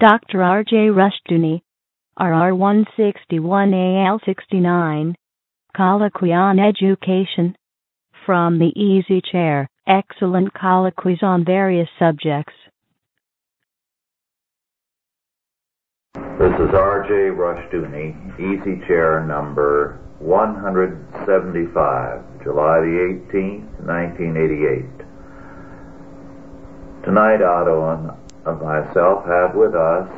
Dr. R.J. Rushdoony, RR161AL69, Colloquy on Education. From the Easy Chair, excellent colloquies on various subjects. This is R.J. Rushdoony, Easy Chair number 175, July the 18th, 1988. Tonight, Otto and myself have with us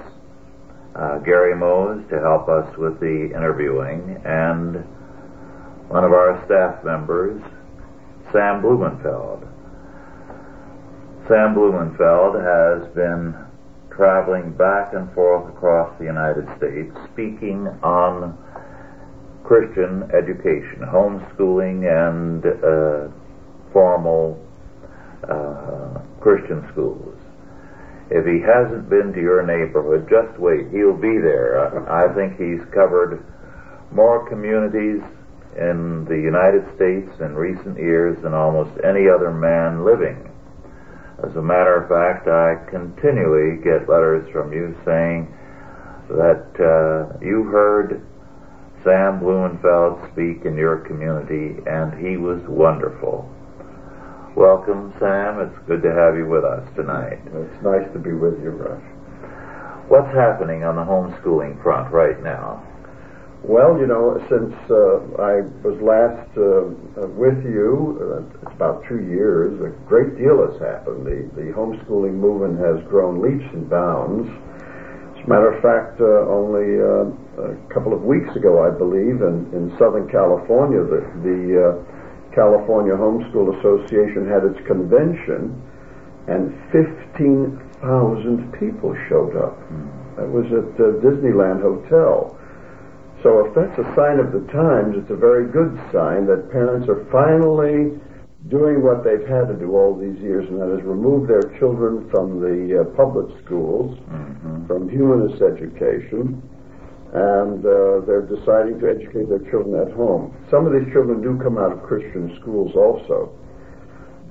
uh, Gary Moes to help us with the interviewing and one of our staff members, Sam Blumenfeld. Sam Blumenfeld has been traveling back and forth across the United States speaking on Christian education, homeschooling, and uh, formal uh, Christian schools. If he hasn't been to your neighborhood, just wait. He'll be there. I think he's covered more communities in the United States in recent years than almost any other man living. As a matter of fact, I continually get letters from you saying that uh, you heard Sam Blumenfeld speak in your community and he was wonderful. Welcome, Sam. It's good to have you with us tonight. It's nice to be with you, Rush. What's happening on the homeschooling front right now? Well, you know, since uh, I was last uh, with you, uh, it's about two years, a great deal has happened. The, the homeschooling movement has grown leaps and bounds. As a matter of fact, uh, only uh, a couple of weeks ago, I believe, in, in Southern California, the, the uh, California Homeschool Association had its convention, and 15,000 people showed up. That was at the Disneyland Hotel. So if that's a sign of the times, it's a very good sign that parents are finally doing what they've had to do all these years, and that is remove their children from the uh, public schools, mm-hmm. from humanist education, and uh, they're deciding to educate their children at home. Some of these children do come out of Christian schools also,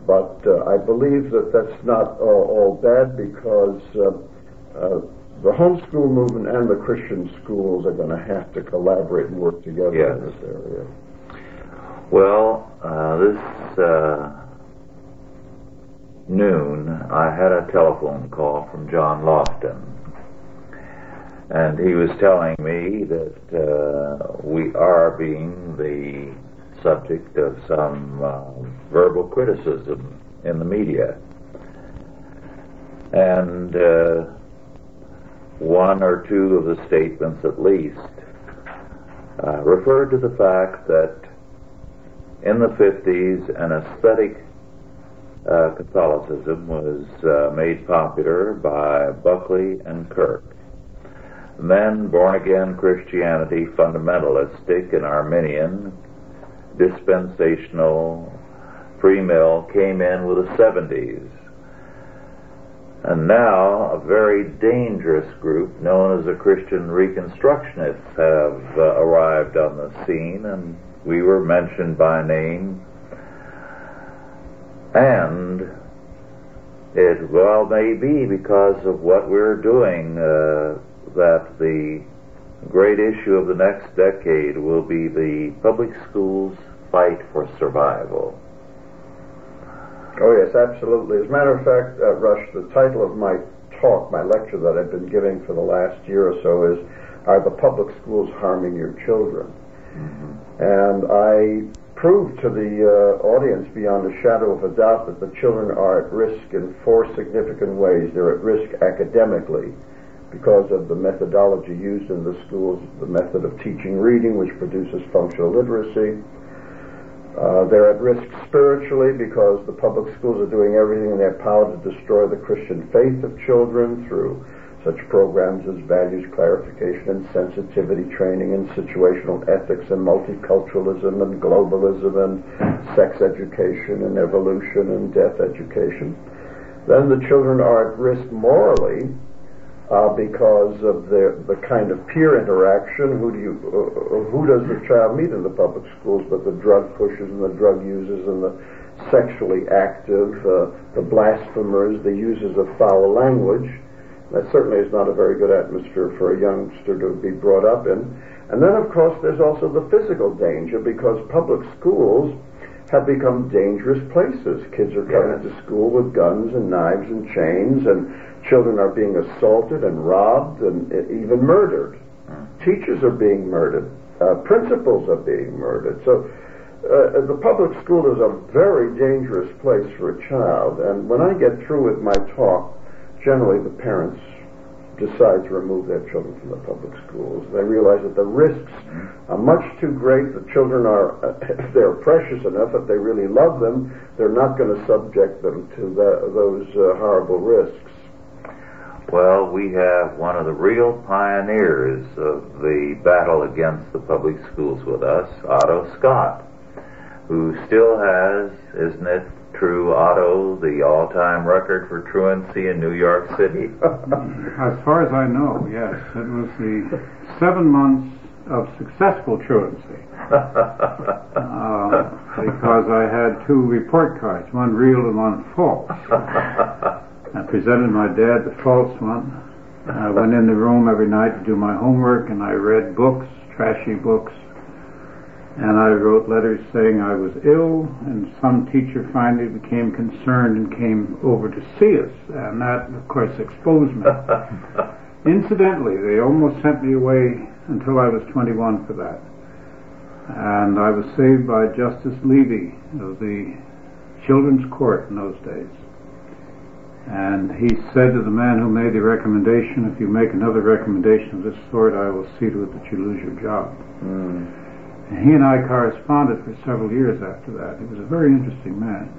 but uh, I believe that that's not all, all bad because uh, uh the homeschool movement and the Christian schools are going to have to collaborate and work together yes. in this area. Well, uh, this uh, noon I had a telephone call from John Lofton and he was telling me that uh, we are being the subject of some uh, verbal criticism in the media. And uh, one or two of the statements, at least, uh, referred to the fact that in the 50s an aesthetic uh, Catholicism was uh, made popular by Buckley and Kirk then born again Christianity, fundamentalistic and Arminian, dispensational, premill, came in with the 70s. And now a very dangerous group known as the Christian Reconstructionists have uh, arrived on the scene, and we were mentioned by name. And it well may be because of what we're doing. Uh, that the great issue of the next decade will be the public schools fight for survival. Oh, yes, absolutely. As a matter of fact, uh, Rush, the title of my talk, my lecture that I've been giving for the last year or so is Are the Public Schools Harming Your Children? Mm-hmm. And I proved to the uh, audience beyond a shadow of a doubt that the children are at risk in four significant ways. They're at risk academically because of the methodology used in the schools, the method of teaching reading, which produces functional literacy. Uh, they're at risk spiritually because the public schools are doing everything in their power to destroy the Christian faith of children through such programs as values clarification and sensitivity training and situational ethics and multiculturalism and globalism and sex education and evolution and death education. Then the children are at risk morally uh, because of the the kind of peer interaction. Who do you uh, who does the child meet in the public schools but the drug pushers and the drug users and the sexually active, uh, the blasphemers, the users of foul language, That certainly is not a very good atmosphere for a youngster to be brought up in. And then, of course, there's also the physical danger because public schools have become dangerous places. Kids are coming to school with guns and knives and chains, and children are being assaulted and robbed and even murdered. Teachers are being murdered. Uh, principals are being murdered. So uh, the public school is a very dangerous place for a child. And when I get through with my talk, generally the parents decide to remove their children from the public schools. They realize that the risks are much too great. The children are, if they're precious enough, if they really love them, they're not going to subject them to the, those uh, horrible risks. Well, we have one of the real pioneers of the battle against the public schools with us, Otto Scott, who still has, isn't it true, Otto, the all-time record for truancy in New York City? As far as I know, yes. It was the seven months of successful truancy. Uh, because I had two report cards, one real and one false. I presented my dad the false one. I went in the room every night to do my homework and I read books, trashy books. And I wrote letters saying I was ill and some teacher finally became concerned and came over to see us. And that, of course, exposed me. Incidentally, they almost sent me away until I was 21 for that. And I was saved by Justice Levy of the Children's Court in those days. And he said to the man who made the recommendation, if you make another recommendation of this sort, I will see to it that you lose your job. Hmm. And he and I corresponded for several years after that. He was a very interesting man.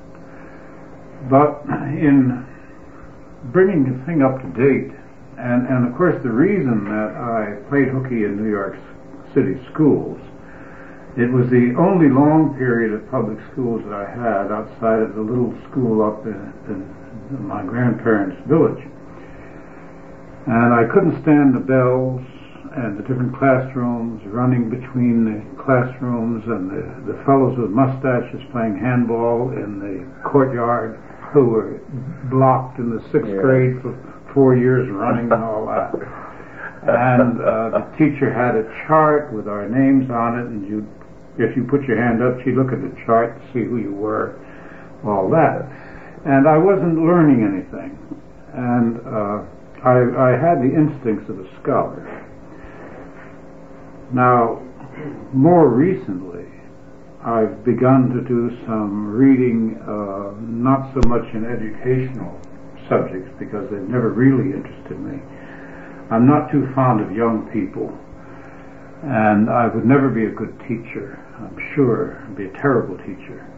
But in bringing the thing up to date, and, and of course the reason that I played hooky in New York City schools, it was the only long period of public schools that I had outside of the little school up in, in my grandparents' village. And I couldn't stand the bells and the different classrooms, running between the classrooms and the, the fellows with mustaches playing handball in the courtyard who were blocked in the sixth Yeah. grade for four years running and all that. And uh, the teacher had a chart with our names on it, and you, if you put your hand up, she'd look at the chart to see who you were, all that. And I wasn't learning anything, and uh, I, I had the instincts of a scholar. Now, more recently, I've begun to do some reading, uh, not so much in educational subjects because they've never really interested me. I'm not too fond of young people, and I would never be a good teacher. I'm sure I'd be a terrible teacher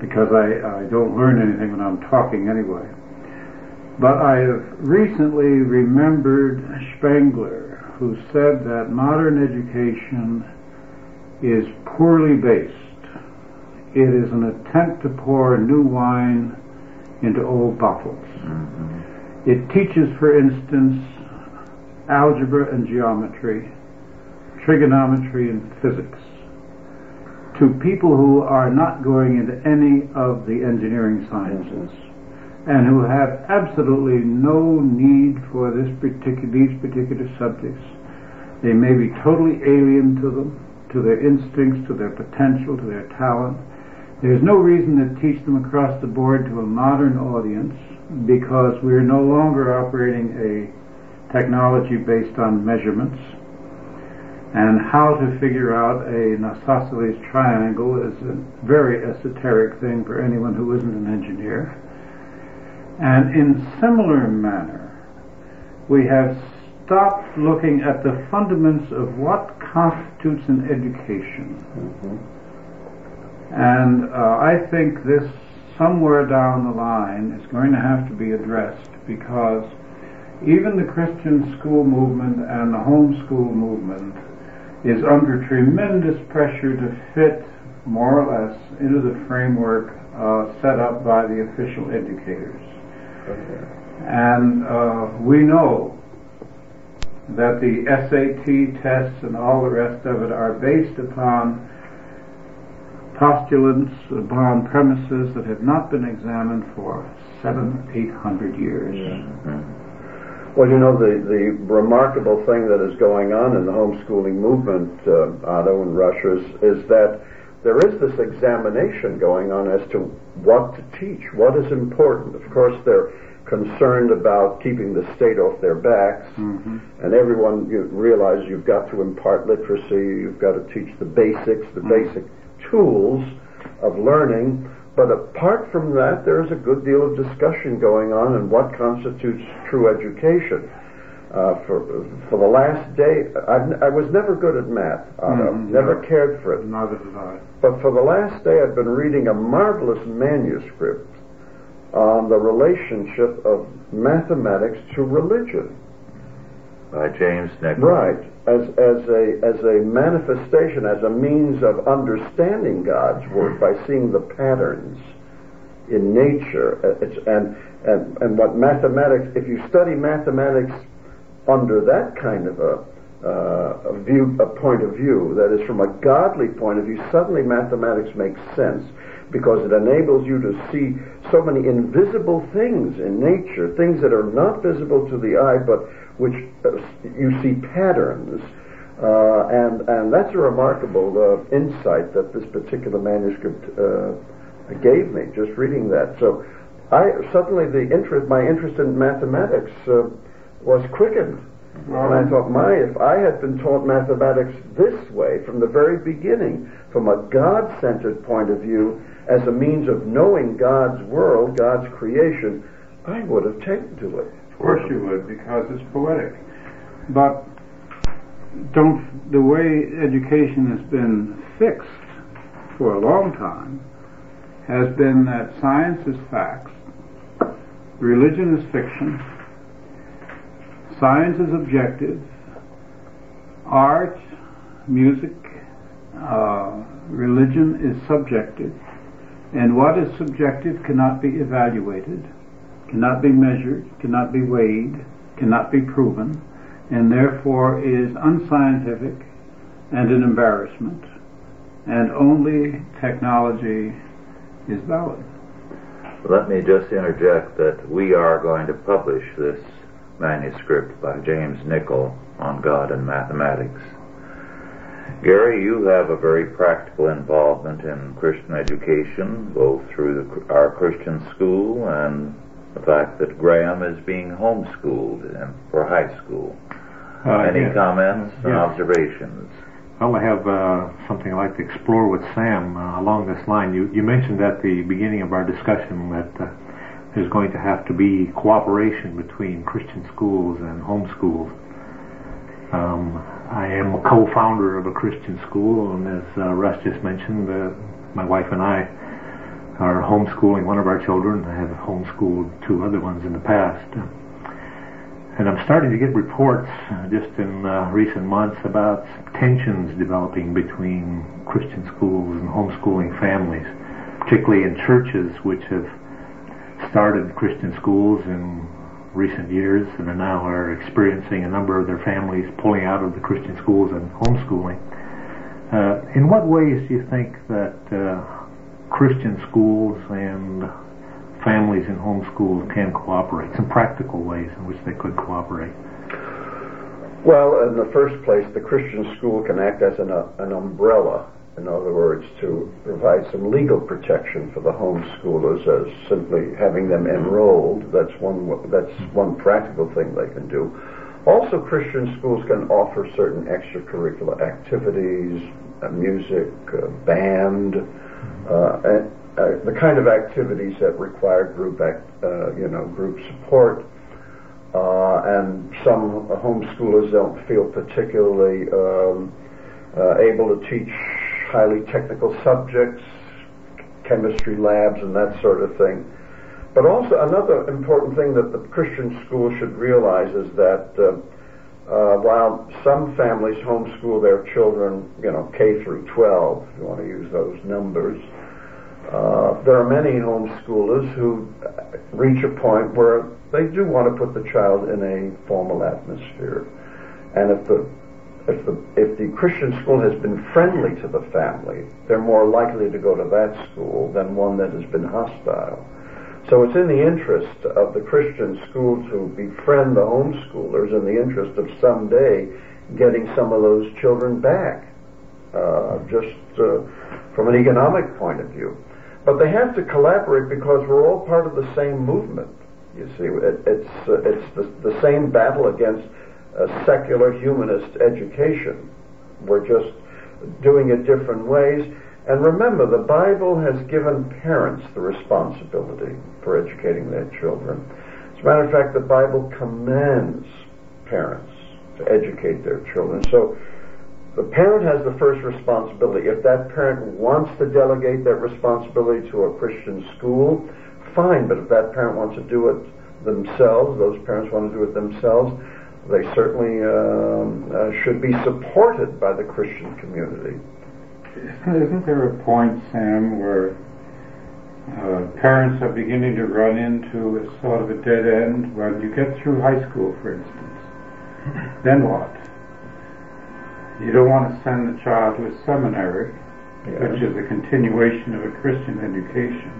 because I, I don't learn anything when I'm talking anyway. But I have recently remembered Spengler, who said that modern education is poorly based. It is an attempt to pour new wine into old bottles. Mm-hmm. It teaches, for instance, algebra and geometry, trigonometry and physics to people who are not going into any of the engineering sciences and who have absolutely no need for this particular, these particular subjects. They may be totally alien to them, to their instincts, to their potential, to their talent. There's no reason to teach them across the board to a modern audience because we're no longer operating a technology based on measurements. And how to figure out an isosceles triangle is a very esoteric thing for anyone who isn't an engineer. And in similar manner, we have stopped looking at the fundaments of what constitutes an education. And uh, I think this somewhere down the line is going to have to be addressed because even the Christian school movement and the homeschool movement is under tremendous pressure to fit more or less into the framework uh, set up by the official educators. And uh, we know that the SAT tests and all the rest of it are based upon postulants, upon premises that have not been examined for seven, eight hundred years. Well, you know, the, the remarkable thing that is going on in the homeschooling movement, uh, Otto and Russia, is, is that there is this examination going on as to what to teach, what is important. Of course, they're concerned about keeping the state off their backs, Mhm. and everyone you realize you've got to impart literacy, you've got to teach the basics, the Mhm. basic tools of learning. But apart from that, there is a good deal of discussion going on in what constitutes true education. Uh, for for the last day, I, I was never good at math. Otto. Mhm. Never cared for it. Neither did I. But for the last day, I've been reading a marvelous manuscript on the relationship of mathematics to religion. By James Nickels. Right, as as a as a manifestation, as a means of understanding God's word by seeing the patterns in nature. It's, and and and what mathematics, if you study mathematics under that kind of a uh, a view, a point of view, that is from a godly point of view, suddenly mathematics makes sense because it enables you to see so many invisible things in nature, things that are not visible to the eye, but which uh, you see patterns. Uh, and and that's a remarkable uh, insight that this particular manuscript uh, gave me just reading that. So I suddenly the interest, my interest in mathematics uh, was quickened. And I thought, my, if I had been taught mathematics this way from the very beginning, from a God-centered point of view, as a means of knowing God's world, God's creation, I would have taken to it. Of course you would, because it's poetic. But don't the way education has been fixed for a long time has been that science is facts, religion is fiction, science is objective, art, music, uh, religion is subjective, and what is subjective cannot be evaluated cannot be measured, cannot be weighed, cannot be proven, and therefore is unscientific and an embarrassment, and only technology is valid. Let me just interject that we are going to publish this manuscript by James Nickel on God and mathematics. Gary, you have a very practical involvement in Christian education, both through the, our Christian school and the fact that Graham is being homeschooled in, for high school. Uh, Any yes. comments and Yes. observations? Well, I have uh, something I'd like to explore with Sam uh, along this line. You, you mentioned at the beginning of our discussion that uh, there's going to have to be cooperation between Christian schools and homeschools. Um, I am a co-founder of a Christian school, and as uh, Russ just mentioned, uh, my wife and I are homeschooling one of our children. I have homeschooled two other ones in the past. And I'm starting to get reports uh, just in uh, recent months about tensions developing between Christian schools and homeschooling families, particularly in churches which have started Christian schools in recent years and are now are experiencing a number of their families pulling out of the Christian schools and homeschooling. Uh, in what ways do you think that uh, Christian schools and families in homeschools can cooperate? Some practical ways in which they could cooperate. Well, in the first place, the Christian school can act as an, uh, an umbrella, in other words, to provide some legal protection for the homeschoolers as simply having them enrolled. That's one, that's one practical thing they can do. Also, Christian schools can offer certain extracurricular activities, uh, music, uh, band, and, uh, the kind of activities that require group, act, uh, you know, group support. Uh, and some homeschoolers don't feel particularly um, uh, able to teach highly technical subjects, chemistry labs, and that sort of thing. But also, another important thing that the Christian school should realize is that uh, uh, while some families homeschool their children, you know, K through 12, if you want to use those numbers, uh, there are many homeschoolers who reach a point where they do want to put the child in a formal atmosphere. And if the if the if the Christian school has been friendly to the family, they're more likely to go to that school than one that has been hostile. So it's in the interest of the Christian school to befriend the homeschoolers in the interest of someday getting some of those children back, uh, just uh, from an economic point of view. But they have to collaborate because we're all part of the same movement. You see, it, it's uh, it's the, the, same battle against secular humanist education. We're just doing it different ways. And remember, the Bible has given parents the responsibility for educating their children. As a matter of fact, the Bible commands parents to educate their children. So the parent has the first responsibility. If that parent wants to delegate that responsibility to a Christian school, fine. But if that parent wants to do it themselves, those parents want to do it themselves, they certainly um, uh, should be supported by the Christian community. Isn't there a point, Sam, where uh, parents are beginning to run into a sort of a dead end when you get through high school, for instance? then what? You don't want to send the child to a seminary, yeah. which is a continuation of a Christian education,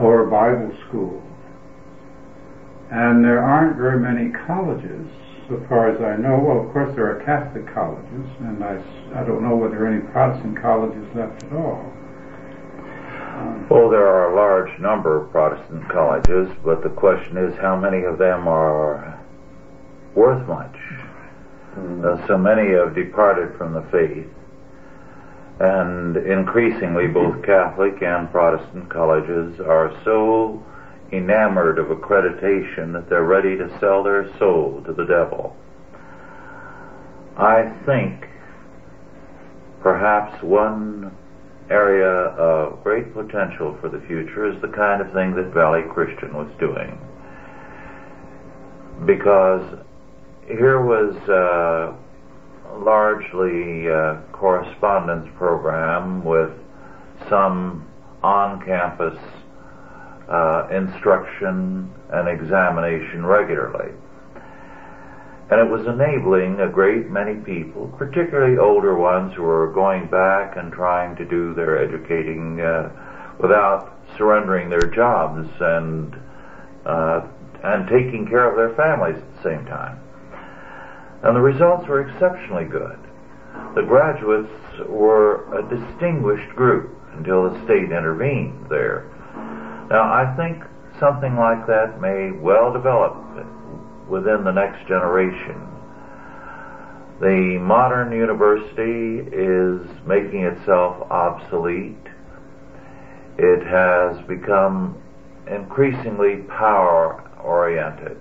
or a Bible school. And there aren't very many colleges, so far as I know. Well, of course, there are Catholic colleges, and I, I don't know whether any Protestant colleges left at all. Um, well, there are a large number of Protestant colleges, but the question is how many of them are worth much? Uh, so many have departed from the faith, and increasingly both Catholic and Protestant colleges are so enamored of accreditation that they're ready to sell their soul to the devil. I think perhaps one area of great potential for the future is the kind of thing that Valley Christian was doing. Because here was uh, largely a correspondence program with some on-campus uh, instruction and examination regularly. And it was enabling a great many people, particularly older ones who were going back and trying to do their educating uh, without surrendering their jobs and uh, and taking care of their families at the same time and the results were exceptionally good. The graduates were a distinguished group until the state intervened there. Now, I think something like that may well develop within the next generation. The modern university is making itself obsolete. It has become increasingly power oriented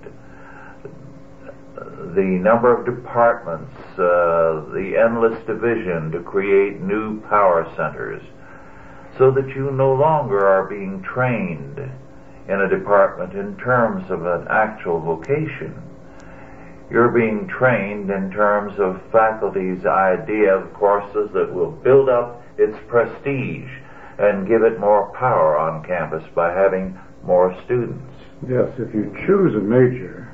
the number of departments, uh, the endless division to create new power centers, so that you no longer are being trained in a department in terms of an actual vocation. You're being trained in terms of faculty's idea of courses that will build up its prestige and give it more power on campus by having more students. Yes, if you choose a major,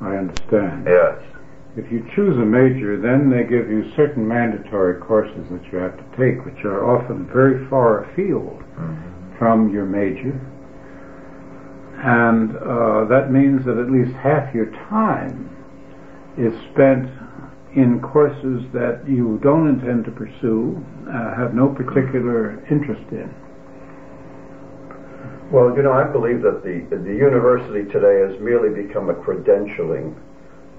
I understand. Yes. If you choose a major, then they give you certain mandatory courses that you have to take, which are often very far afield mm-hmm. from your major. And uh, that means that at least half your time is spent in courses that you don't intend to pursue, uh, have no particular interest in. Well, you know, I believe that the the university today has merely become a credentialing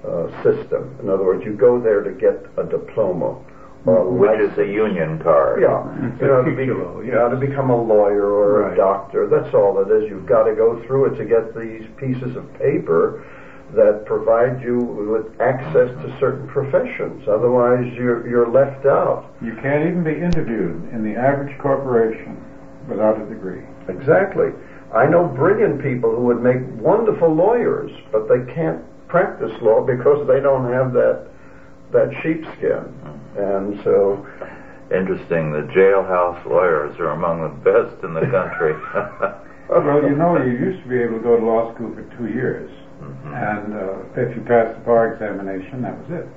uh, system. In other words, you go there to get a diploma. Uh, Which is a union card. Yeah, you know, to, be, you know, to become a lawyer or right. a doctor. That's all it is. You've got to go through it to get these pieces of paper that provide you with access to certain professions. Otherwise, you're you're left out. You can't even be interviewed in the average corporation without a degree. Exactly. I know brilliant people who would make wonderful lawyers, but they can't practice law because they don't have that that sheepskin. And so interesting, the jailhouse lawyers are among the best in the country. well, you know, you used to be able to go to law school for two years, mm-hmm. and uh, if you passed the bar examination, that was it.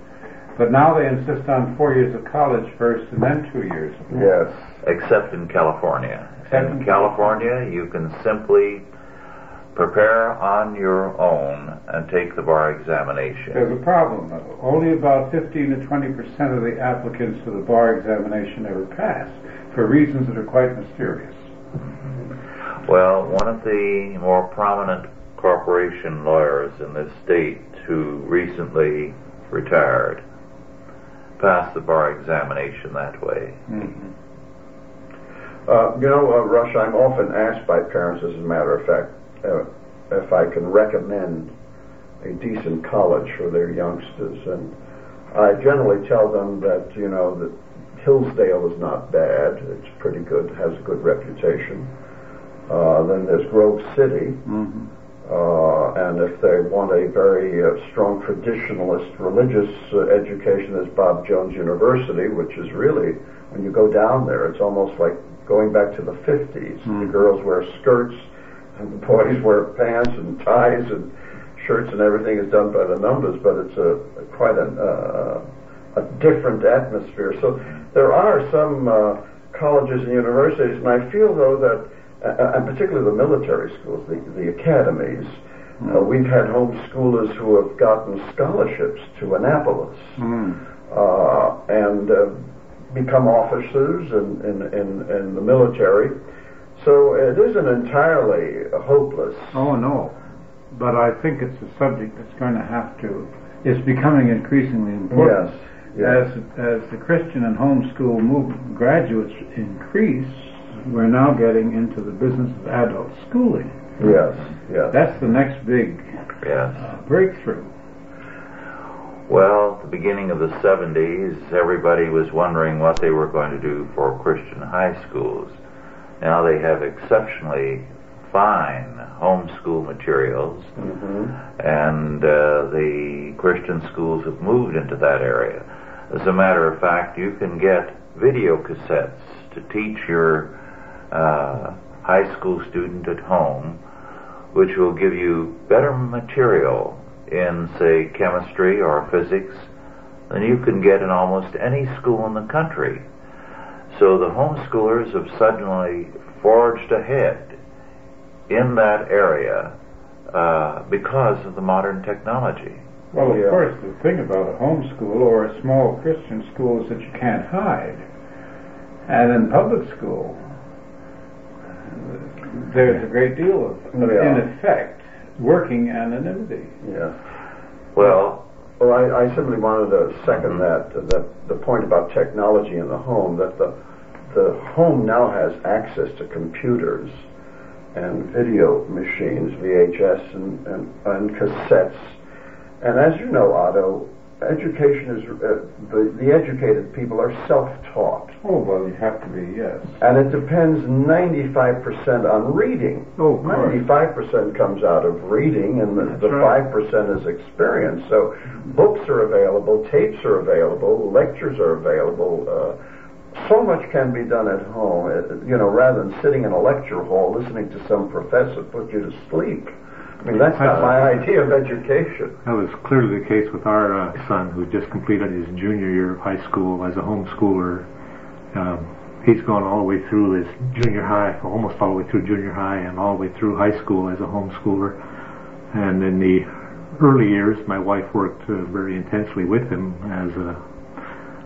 But now they insist on four years of college first and then two years. Yes. Except in California. In California, you can simply prepare on your own and take the bar examination. There's a problem, though. Only about 15 to 20 percent of the applicants to the bar examination ever pass, for reasons that are quite mysterious. Well, one of the more prominent corporation lawyers in this state who recently retired passed the bar examination that way. Mm-hmm. Uh, you know, uh, Rush, I'm often asked by parents, as a matter of fact, uh, if I can recommend a decent college for their youngsters. And I generally tell them that, you know, that Hillsdale is not bad. It's pretty good, has a good reputation. Uh, then there's Grove City. Mm-hmm. Uh, and if they want a very uh, strong traditionalist religious uh, education, there's Bob Jones University, which is really, when you go down there, it's almost like going back to the 50s. Hmm. The girls wear skirts, and the boys wear pants and ties and shirts, and everything is done by the numbers, but it's a, quite a, uh, a different atmosphere. So there are some uh, colleges and universities, and I feel, though, that uh, and particularly the military schools, the, the academies. Uh, we've had homeschoolers who have gotten scholarships to Annapolis Mm. uh, and uh, become officers in, in, in, in the military. So it isn't entirely hopeless. Oh no, but I think it's a subject that's going to have to. It's becoming increasingly important. Yes, yes. As as the Christian and homeschool move graduates increase, we're now getting into the business of adult schooling. Yes, yes. That's the next big Yes. uh, breakthrough. Well, at the beginning of the 70s, everybody was wondering what they were going to do for Christian high schools. Now they have exceptionally fine homeschool materials, hmm and uh, the Christian schools have moved into that area. As a matter of fact, you can get video cassettes to teach your uh, high school student at home, which will give you better material in, say, chemistry or physics than you can get in almost any school in the country. So the homeschoolers have suddenly forged ahead in that area uh, because of the modern technology. Well, of Yeah. course, the thing about a homeschool or a small Christian school is that you can't hide. And in public school, there's a great deal of, of Yeah. in effect, working anonymity. Yeah. Well, Well, I, I simply wanted to second that, that the point about technology in the home, that the, the home now has access to computers and video machines, VHS and, and, and cassettes. And as you know, Otto, education is, uh, the, the educated people are self-taught. Oh, well, you have to be, yes. And it depends 95% on reading. Oh, of 95% comes out of reading, and the, the right. 5% is experience. So books are available, tapes are available, lectures are available. Uh, so much can be done at home, uh, you know, rather than sitting in a lecture hall listening to some professor put you to sleep. I mean, that's not my idea of education. That was clearly the case with our uh, son, who just completed his junior year of high school as a homeschooler. Um, he's gone all the way through his junior high, almost all the way through junior high, and all the way through high school as a homeschooler. And in the early years, my wife worked uh, very intensely with him as a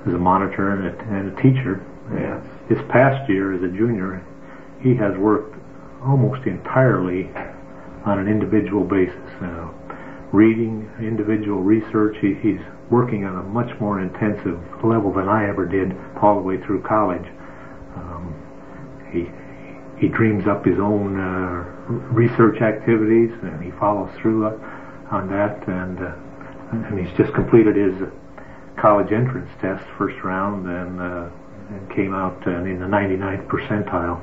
as a monitor and a, and a teacher. Yes. This past year, as a junior, he has worked almost entirely on an individual basis. Uh, reading, individual research. He, he's working on a much more intensive level than I ever did all the way through college. Um, he he dreams up his own uh, research activities and he follows through on that. And uh, and he's just completed his college entrance test, first round, and, uh, and came out uh, in the 99th percentile.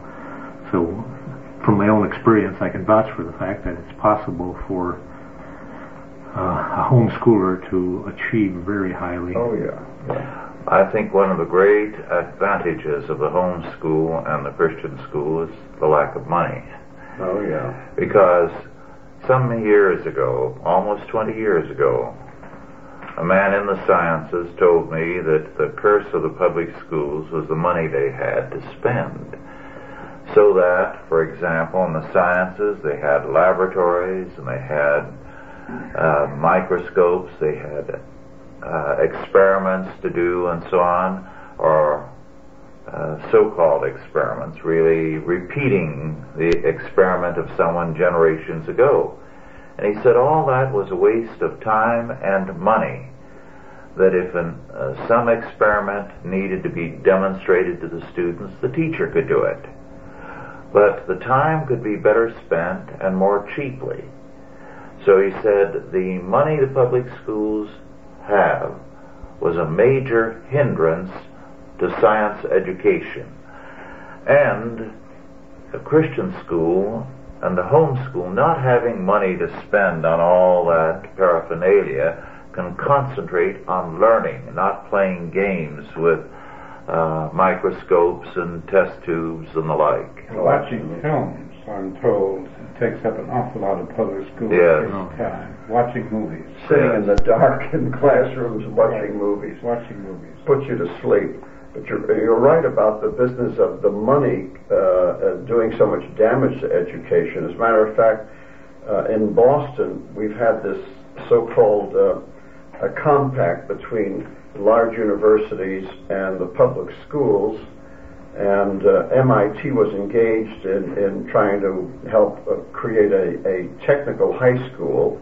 So from my own experience, I can vouch for the fact that it's possible for uh, a homeschooler to achieve very highly. Oh, yeah. yeah. I think one of the great advantages of the home school and the Christian school is the lack of money. Oh, yeah. Because some years ago, almost 20 years ago, a man in the sciences told me that the curse of the public schools was the money they had to spend. So that, for example, in the sciences, they had laboratories and they had uh, microscopes, they had uh, experiments to do and so on, or uh, so-called experiments, really repeating the experiment of someone generations ago. And he said all that was a waste of time and money. That if an, uh, some experiment needed to be demonstrated to the students, the teacher could do it. But the time could be better spent and more cheaply. So he said the money the public schools have was a major hindrance to science education. And a Christian school and the home school not having money to spend on all that paraphernalia can concentrate on learning, not playing games with uh, microscopes and test tubes and the like. Watching films, I'm told, takes up an awful lot of public school Yes. time. Watching movies. Sitting in the dark in classrooms watching movies Watching movies. puts you to sleep. But you're, you're right about the business of the money uh, uh, doing so much damage to education. As a matter of fact, uh, in Boston, we've had this so-called uh, a compact between large universities and the public schools, and uh, MIT was engaged in, in trying to help uh, create a, a technical high school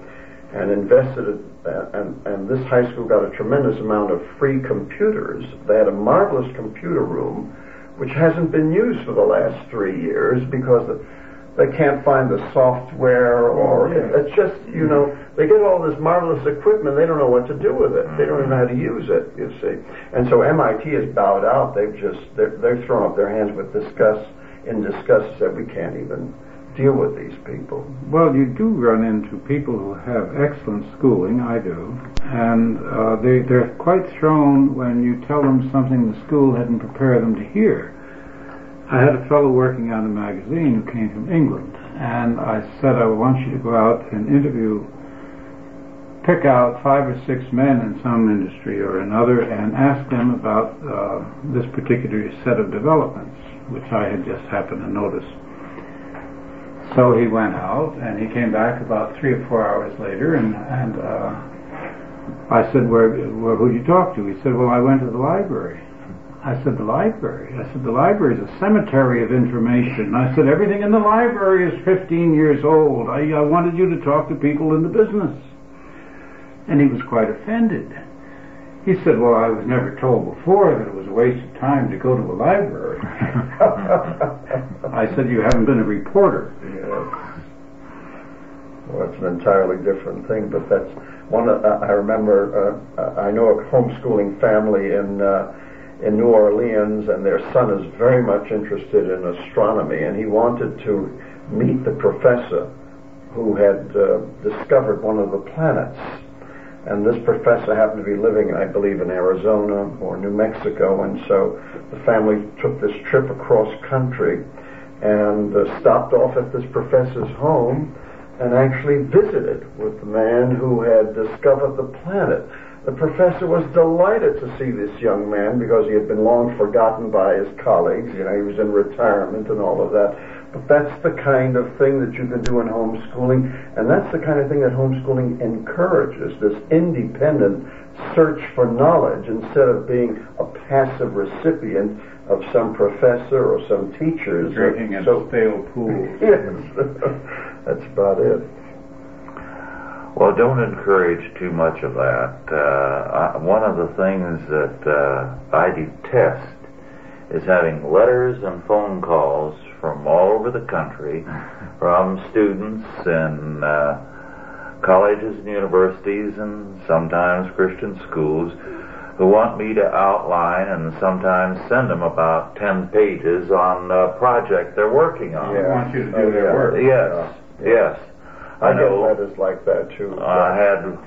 and invested uh, and, and this high school got a tremendous amount of free computers. They had a marvelous computer room, which hasn't been used for the last three years because the, they can't find the software or Yeah. it's just you know they get all this marvelous equipment they don't know what to do with it they don't even know how to use it you see and so MIT has bowed out they've just they're, they've thrown up their hands with disgust in disgust said we can't even deal with these people Well, you do run into people who have excellent schooling, I do, and uh, they, they're quite thrown when you tell them something the school hadn't prepared them to hear. I had a fellow working on a magazine who came from England, and I said, I want you to go out and interview, pick out five or six men in some industry or another, and ask them about uh, this particular set of developments, which I had just happened to notice. So he went out, and he came back about three or four hours later, and and uh, I said, "Where, where who did you talk to?" He said, "Well, I went to the library." I said, "The library?" I said, "The library is a cemetery of information." I said, "Everything in the library is 15 years old. I, I wanted you to talk to people in the business." And he was quite offended. He said, "Well, I was never told before that it was a waste of time to go to a library." I said, "You haven't been a reporter." Yes. Well, it's an entirely different thing, but that's one. Of, uh, I remember. Uh, I know a homeschooling family in uh, in New Orleans, and their son is very much interested in astronomy, and he wanted to meet the professor who had uh, discovered one of the planets. And this professor happened to be living, I believe, in Arizona or New Mexico, and so the family took this trip across country and uh, stopped off at this professor's home and actually visited with the man who had discovered the planet. The professor was delighted to see this young man because he had been long forgotten by his colleagues. You know, he was in retirement and all of that. But that's the kind of thing that you can do in homeschooling, and that's the kind of thing that homeschooling encourages this independent search for knowledge instead of being a passive recipient of some professor or some teachers. Drinking So- stale pools. Yes, that's about it. Well, don't encourage too much of that. Uh, I, one of the things that uh, I detest is having letters and phone calls from all over the country from students in uh, colleges and universities and sometimes Christian schools who want me to outline and sometimes send them about 10 pages on a project they're working on. They want you to do Oh, their yeah. work. Yes, yes. I, I know. get letters like that too. I had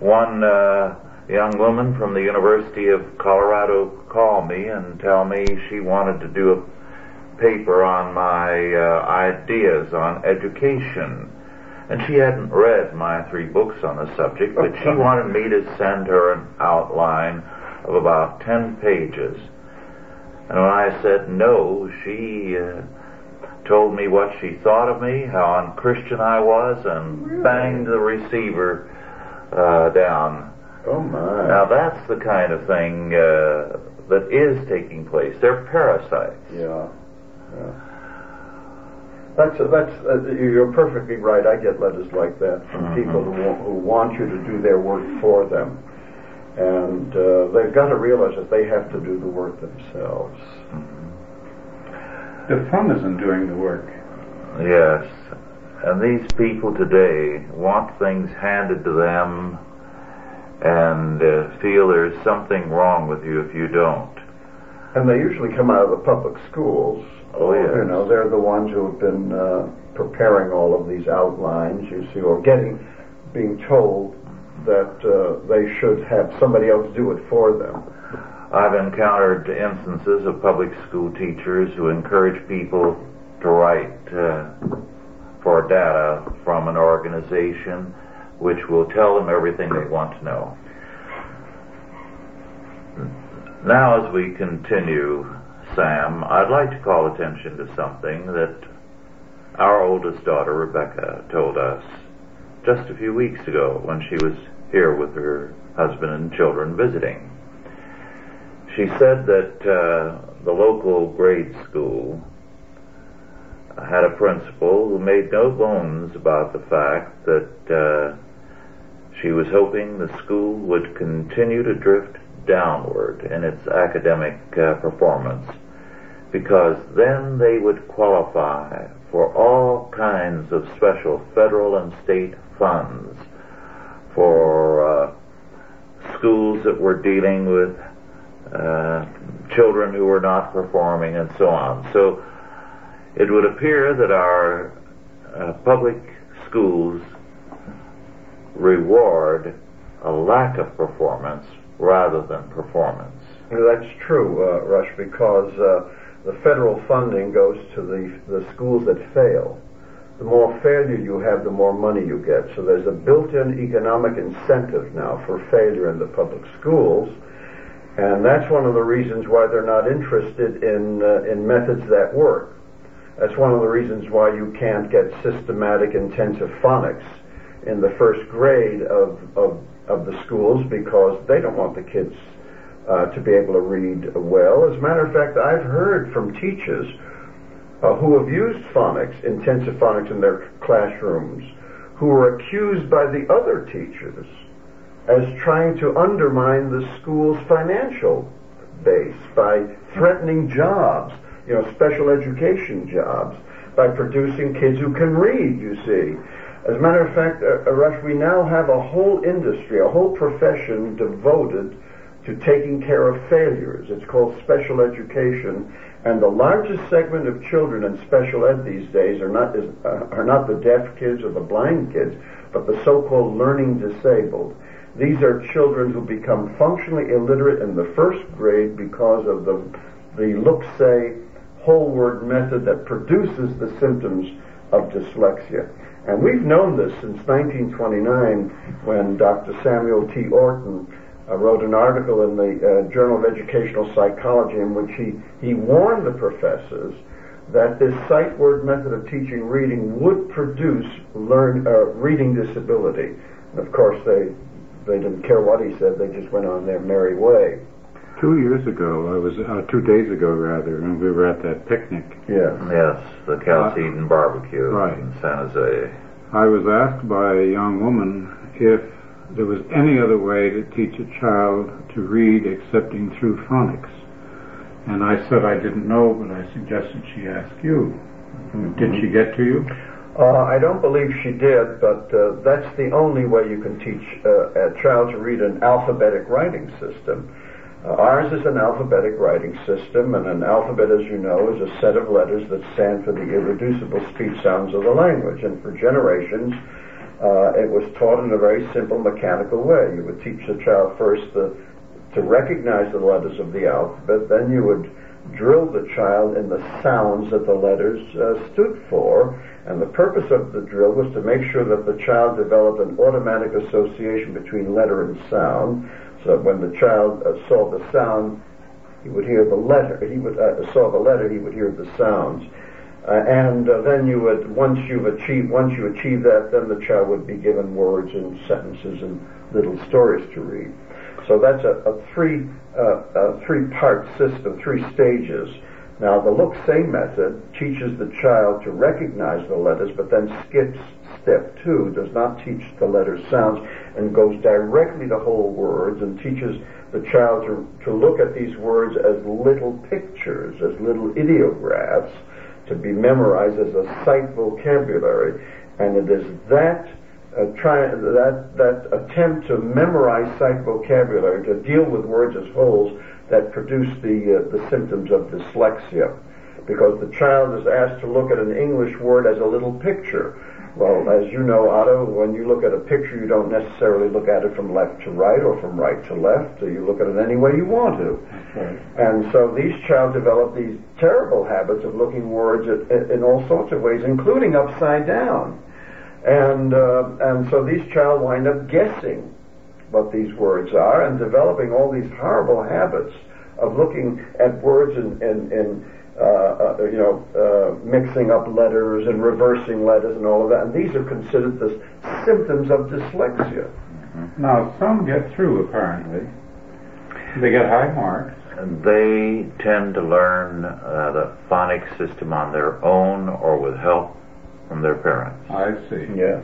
one uh, young woman from the University of Colorado call me and tell me she wanted to do a paper on my uh, ideas on education. And she hadn't read my three books on the subject, but she wanted me to send her an outline of about 10 pages. And when I said no, she uh, told me what she thought of me, how unchristian I was, and Really? banged the receiver uh, down. Oh my. Now that's the kind of thing uh, that is taking place. They're parasites. Yeah. yeah. That's that's uh, you're perfectly right. I get letters like that from Mhm. people who want, who want you to do their work for them, and uh, they've got to realize that they have to do the work themselves. The fun is in doing the work. Yes. And these people today want things handed to them and uh, feel there's something wrong with you if you don't. And they usually come out of the public schools. Oh, yes. You know, they're the ones who have been uh, preparing all of these outlines, you see, or getting, being told that uh, they should have somebody else do it for them. I've encountered instances of public school teachers who encourage people to write uh, for data from an organization which will tell them everything they want to know. Now, as we continue, Sam, I'd like to call attention to something that our oldest daughter, Rebecca, told us just a few weeks ago when she was here with her husband and children visiting. She said that uh, the local grade school had a principal who made no bones about the fact that uh, she was hoping the school would continue to drift downward in its academic uh, performance because then they would qualify for all kinds of special federal and state funds for uh, schools that were dealing with uh, children who were not performing and so on. So it would appear that our uh, public schools reward a lack of performance rather than performance. That's true, uh, Rush, because uh, the federal funding goes to the, the schools that fail. The more failure you have, the more money you get. So there's a built-in economic incentive now for failure in the public schools, and that's one of the reasons why they're not interested in uh, in methods that work. That's one of the reasons why you can't get systematic intensive phonics in the first grade of, of, of the schools because they don't want the kids uh, to be able to read well. As a matter of fact, I've heard from teachers uh, who have used phonics, intensive phonics in their classrooms, who were accused by the other teachers as trying to undermine the school's financial base by threatening jobs, you know, special education jobs, by producing kids who can read, you see. As a matter of fact, uh, Rush, we now have a whole industry, a whole profession devoted to taking care of failures. It's called special education, and the largest segment of children in special ed these days are not is, uh, are not the deaf kids or the blind kids, but the so-called learning disabled. These are children who become functionally illiterate in the first grade because of the the look-say whole word method that produces the symptoms of dyslexia. And we've known this since 1929 when Dr. Samuel T. Orton uh, wrote an article in the uh, Journal of Educational Psychology in which he, he warned the professors that this sight word method of teaching reading would produce learn uh, reading disability. And of course, they they didn't care what he said; they just went on their merry way. Two years ago, I was uh, two days ago rather, and we were at that picnic. Yes. Yes, the Chalcedon barbecue Right. in San Jose. I was asked by a young woman if there was any other way to teach a child to read excepting through phonics. And I said I didn't know, but I suggested she ask you. Did she get to you? Uh, I don't believe she did, but uh, that's the only way you can teach uh, a child to read an alphabetic writing system. Uh, ours is an alphabetic writing system, and an alphabet, as you know, is a set of letters that stand for the irreducible speech sounds of the language. And for generations, uh, it was taught in a very simple mechanical way. You would teach the child first the, to recognize the letters of the alphabet, then you would drill the child in the sounds that the letters uh, stood for. And the purpose of the drill was to make sure that the child developed an automatic association between letter and sound, so that when the child uh, saw the sound, he would hear the letter. He would uh, saw the letter, he would hear the sounds. Uh, and uh, then you would, once you've achieved, once you achieve that, then the child would be given words and sentences and little stories to read. So that's a, a three, uh, a three-part system, three stages. Now the look say method teaches the child to recognize the letters, but then skips step two, does not teach the letter sounds, and goes directly to whole words and teaches the child to, to look at these words as little pictures, as little ideographs, to be memorized as a sight vocabulary. And it is that uh, try, that that attempt to memorize sight vocabulary, to deal with words as wholes, that produce the uh, the symptoms of dyslexia, because the child is asked to look at an English word as a little picture. Well, as you know, Otto, when you look at a picture, you don't necessarily look at it from left to right or from right to left. You look at it any way you want to. And so these child develop these terrible habits of looking words at, in all sorts of ways, including upside down. And uh, and so these child wind up guessing what these words are and developing all these horrible habits of looking at words and, in, in uh, uh, you know, uh, mixing up letters and reversing letters and all of that. And these are considered the symptoms of dyslexia. Now, some get through, apparently. They get high marks. They tend to learn uh, the phonic system on their own or with help from their parents. I see. Yes.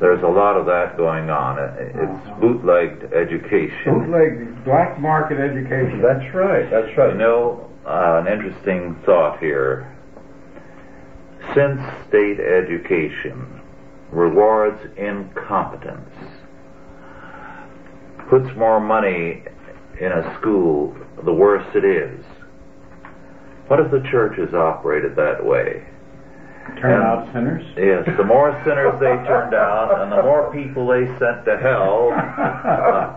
There's a lot of that going on. It's Uh-huh. bootlegged education. Bootleg, black market education. That's right. That's right. You know, uh, an interesting thought here. Since state education rewards incompetence, puts more money in a school, the worse it is. What if the churches operated that way? Turn out sinners. Yes, the more sinners they turned out and the more people they sent to hell,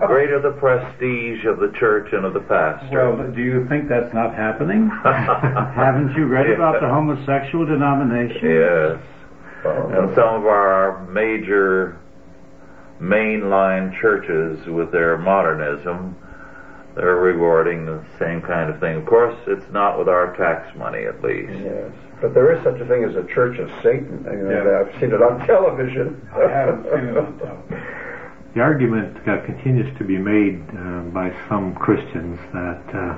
the greater the prestige of the church and of the pastor. Well, do you think that's not happening? Haven't you read about the homosexual denomination? Yes. Oh, And some of our major mainline churches with their modernism, they're rewarding the same kind of thing. Of course, it's not with our tax money, at least. Yes. But there is such a thing as a Church of Satan. You know, Yeah. I've seen it on television. I haven't seen it on television. The argument uh, continues to be made uh, by some Christians that uh,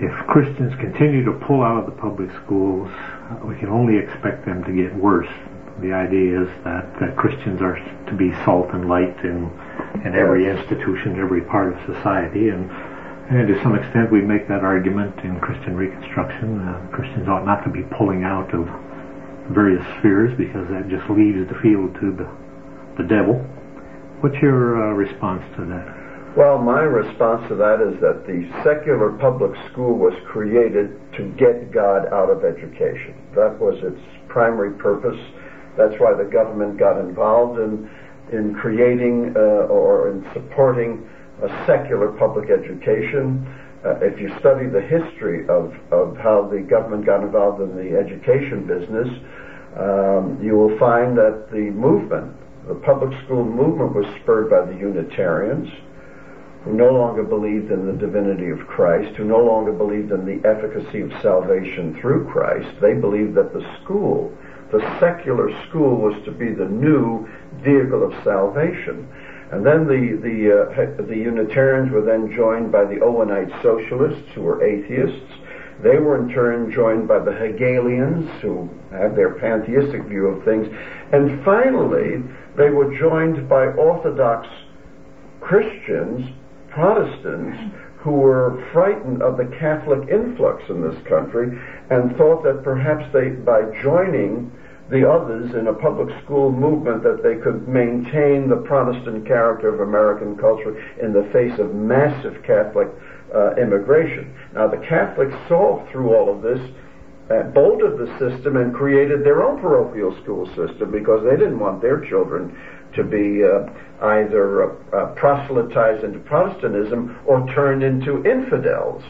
if Christians continue to pull out of the public schools, uh, we can only expect them to get worse. The idea is that uh, Christians are to be salt and light in in every institution, every part of society, and and to some extent we make that argument in Christian Reconstruction. Uh, Christians ought not to be pulling out of various spheres because that just leaves the field to the the devil. What's your uh, response to that? Well, my response to that is that the secular public school was created to get God out of education. That was its primary purpose. That's why the government got involved in in creating uh, or in supporting a secular public education. Uh, if you study the history of, of how the government got involved in the education business, um, you will find that the movement, the public school movement, was spurred by the Unitarians who no longer believed in the divinity of Christ, who no longer believed in the efficacy of salvation through Christ. They believed that the school, the secular school, was to be the new vehicle of salvation. And then the, the, uh, the Unitarians were then joined by the Owenite socialists, who were atheists. They were in turn joined by the Hegelians, who had their pantheistic view of things. And finally, they were joined by Orthodox Christians, Protestants, who were frightened of the Catholic influx in this country and thought that perhaps they, by joining the others in a public school movement, that they could maintain the Protestant character of American culture in the face of massive Catholic uh, immigration. Now, the Catholics saw through all of this uh, bolted the system and created their own parochial school system because they didn't want their children to be uh, either uh, uh, proselytized into Protestantism or turned into infidels.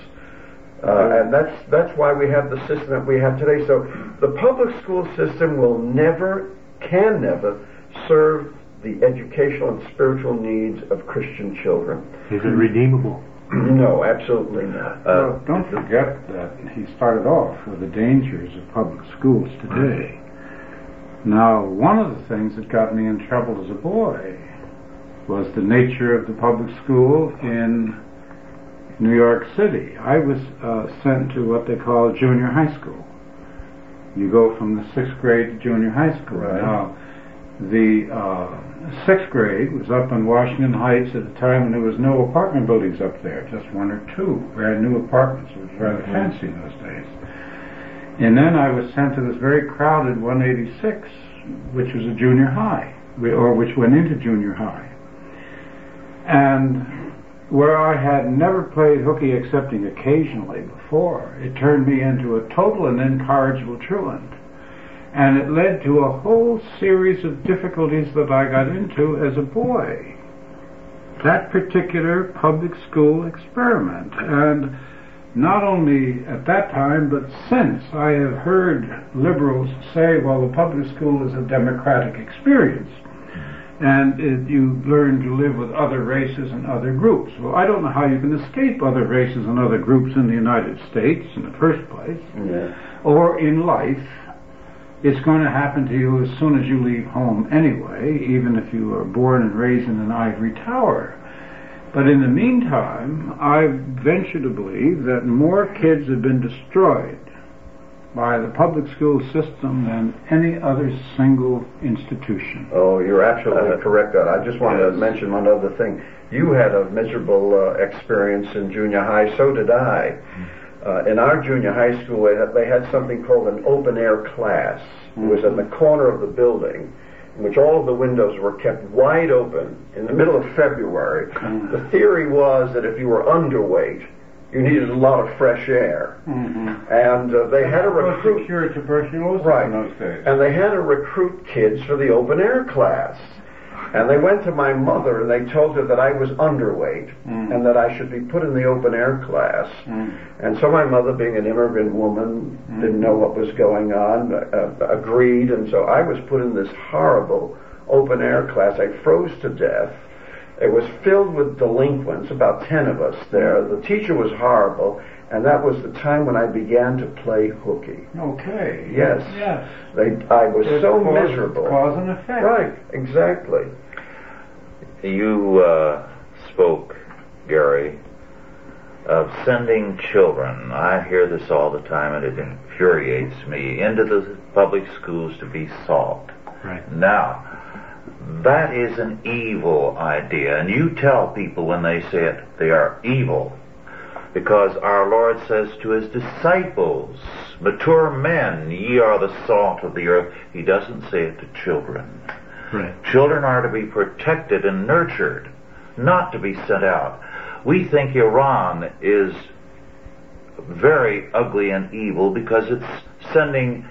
Uh, and that's that's why we have the system that we have today. So the public school system will never, can never, serve the educational and spiritual needs of Christian children. Is it redeemable? No, absolutely not. Uh, well, don't forget that he started off with the dangers of public schools today. Now, one of the things that got me in trouble as a boy was the nature of the public school in New York City. I was uh, sent to what they call junior high school. You go from the sixth grade to junior high school. Right. Now, the uh, sixth grade was up in Washington Heights at the time and there was no apartment buildings up there, just one or two brand new apartments. It was rather fancy in those days. And then I was sent to this very crowded 186, which was a junior high, or which went into junior high. And where I had never played hooky excepting occasionally before, it turned me into a total and incorrigible truant. And it led to a whole series of difficulties that I got into as a boy. That particular public school experiment. And not only at that time, but since, I have heard liberals say, well, the public school is a democratic experience and it, you learn to live with other races and other groups. Well, I don't know how you can escape other races and other groups in the United States in the first place, Yeah. or in life. It's going to happen to you as soon as you leave home anyway, even if you are born and raised in an ivory tower. But in the meantime, I venture to believe that more kids have been destroyed by the public school system than any other single institution. Oh, you're absolutely Uh, correct. on. I just wanted to mention one other thing. You had a miserable uh, experience in junior high. So did I. Uh, in our junior high school, they had, they had something called an open air class. It was in the corner of the building, in which all of the windows were kept wide open in the middle of February. The theory was that if you were underweight, you needed a lot of fresh air. And uh, they had to recruit. cure tuberculosis Right. in those days. And they had to recruit kids for the open air class. And they went to my mother and they told her that I was underweight Mm. and that I should be put in the open air class. Mm. And so my mother, being an immigrant woman, didn't know what was going on, uh, agreed. And so I was put in this horrible open air class. I froze to death. It was filled with delinquents, about 10 of us there. The teacher was horrible. And that was the time when I began to play hooky. Okay. Yes. Yes. They, I was It's so cause- miserable. Cause and effect. Right, exactly. You uh, spoke, Gary, of sending children. I hear this all the time and it infuriates me into the public schools to be salt. Right. Now, that is an evil idea, and you tell people when they say it, they are evil. Because our Lord says to his disciples, mature men, ye are the salt of the earth. He doesn't say it to children. Right. Children are to be protected and nurtured, not to be sent out. We think Iran is very ugly and evil because it's sending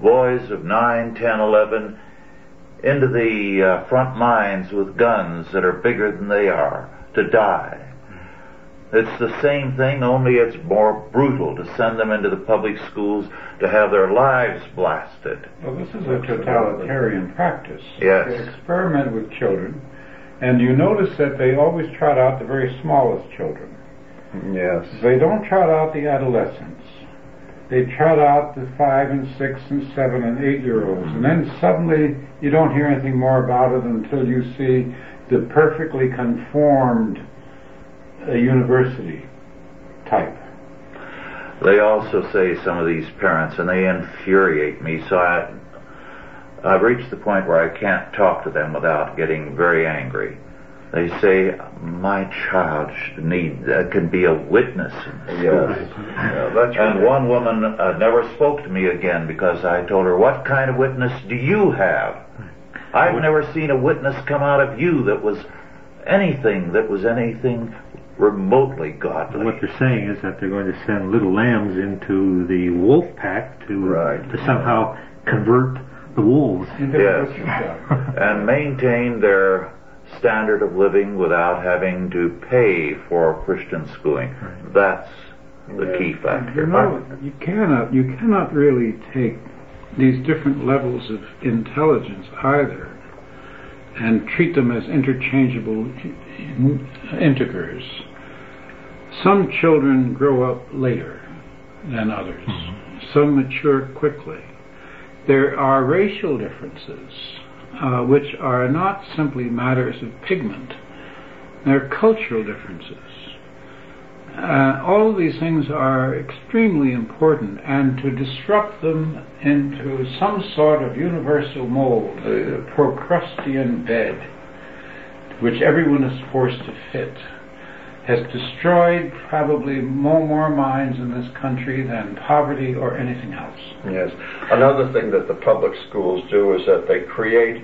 boys of 9, 10, 11 into the uh, front lines with guns that are bigger than they are to die. It's the same thing, only it's more brutal to send them into the public schools to have their lives blasted. Well, this is a totalitarian practice. Yes. They experiment with children, and you notice that they always trot out the very smallest children. Yes. They don't trot out the adolescents. They trot out the five and six and seven and eight year olds, and then suddenly you don't hear anything more about it until you see the perfectly conformed uh, university type. They also say some of these parents, and they infuriate me. So I, I've reached the point where I can't talk to them without getting very angry. They say my child need uh, can be a witness. Yes. school." Yeah, that's And right. one woman uh, never spoke to me again because I told her, "What kind of witness do you have? I've never seen a witness come out of you that was anything that was anything remotely godly." What they're saying is that they're going to send little lambs into the wolf pack to Right. to somehow convert the wolves. Yes. the butcher shop. and maintain their standard of living without having to pay for Christian schooling. That's the key You factor. know, you cannot you cannot really take these different levels of intelligence either and treat them as interchangeable integers. Some children grow up later than others. Mm-hmm. Some mature quickly. There are racial differences, uh, which are not simply matters of pigment. They're cultural differences. Uh, all of these things are extremely important, and to disrupt them into some sort of universal mold, a Procrustean bed, which everyone is forced to fit, has destroyed probably more, more minds in this country than poverty or anything else. Yes. Another thing that the public schools do is that they create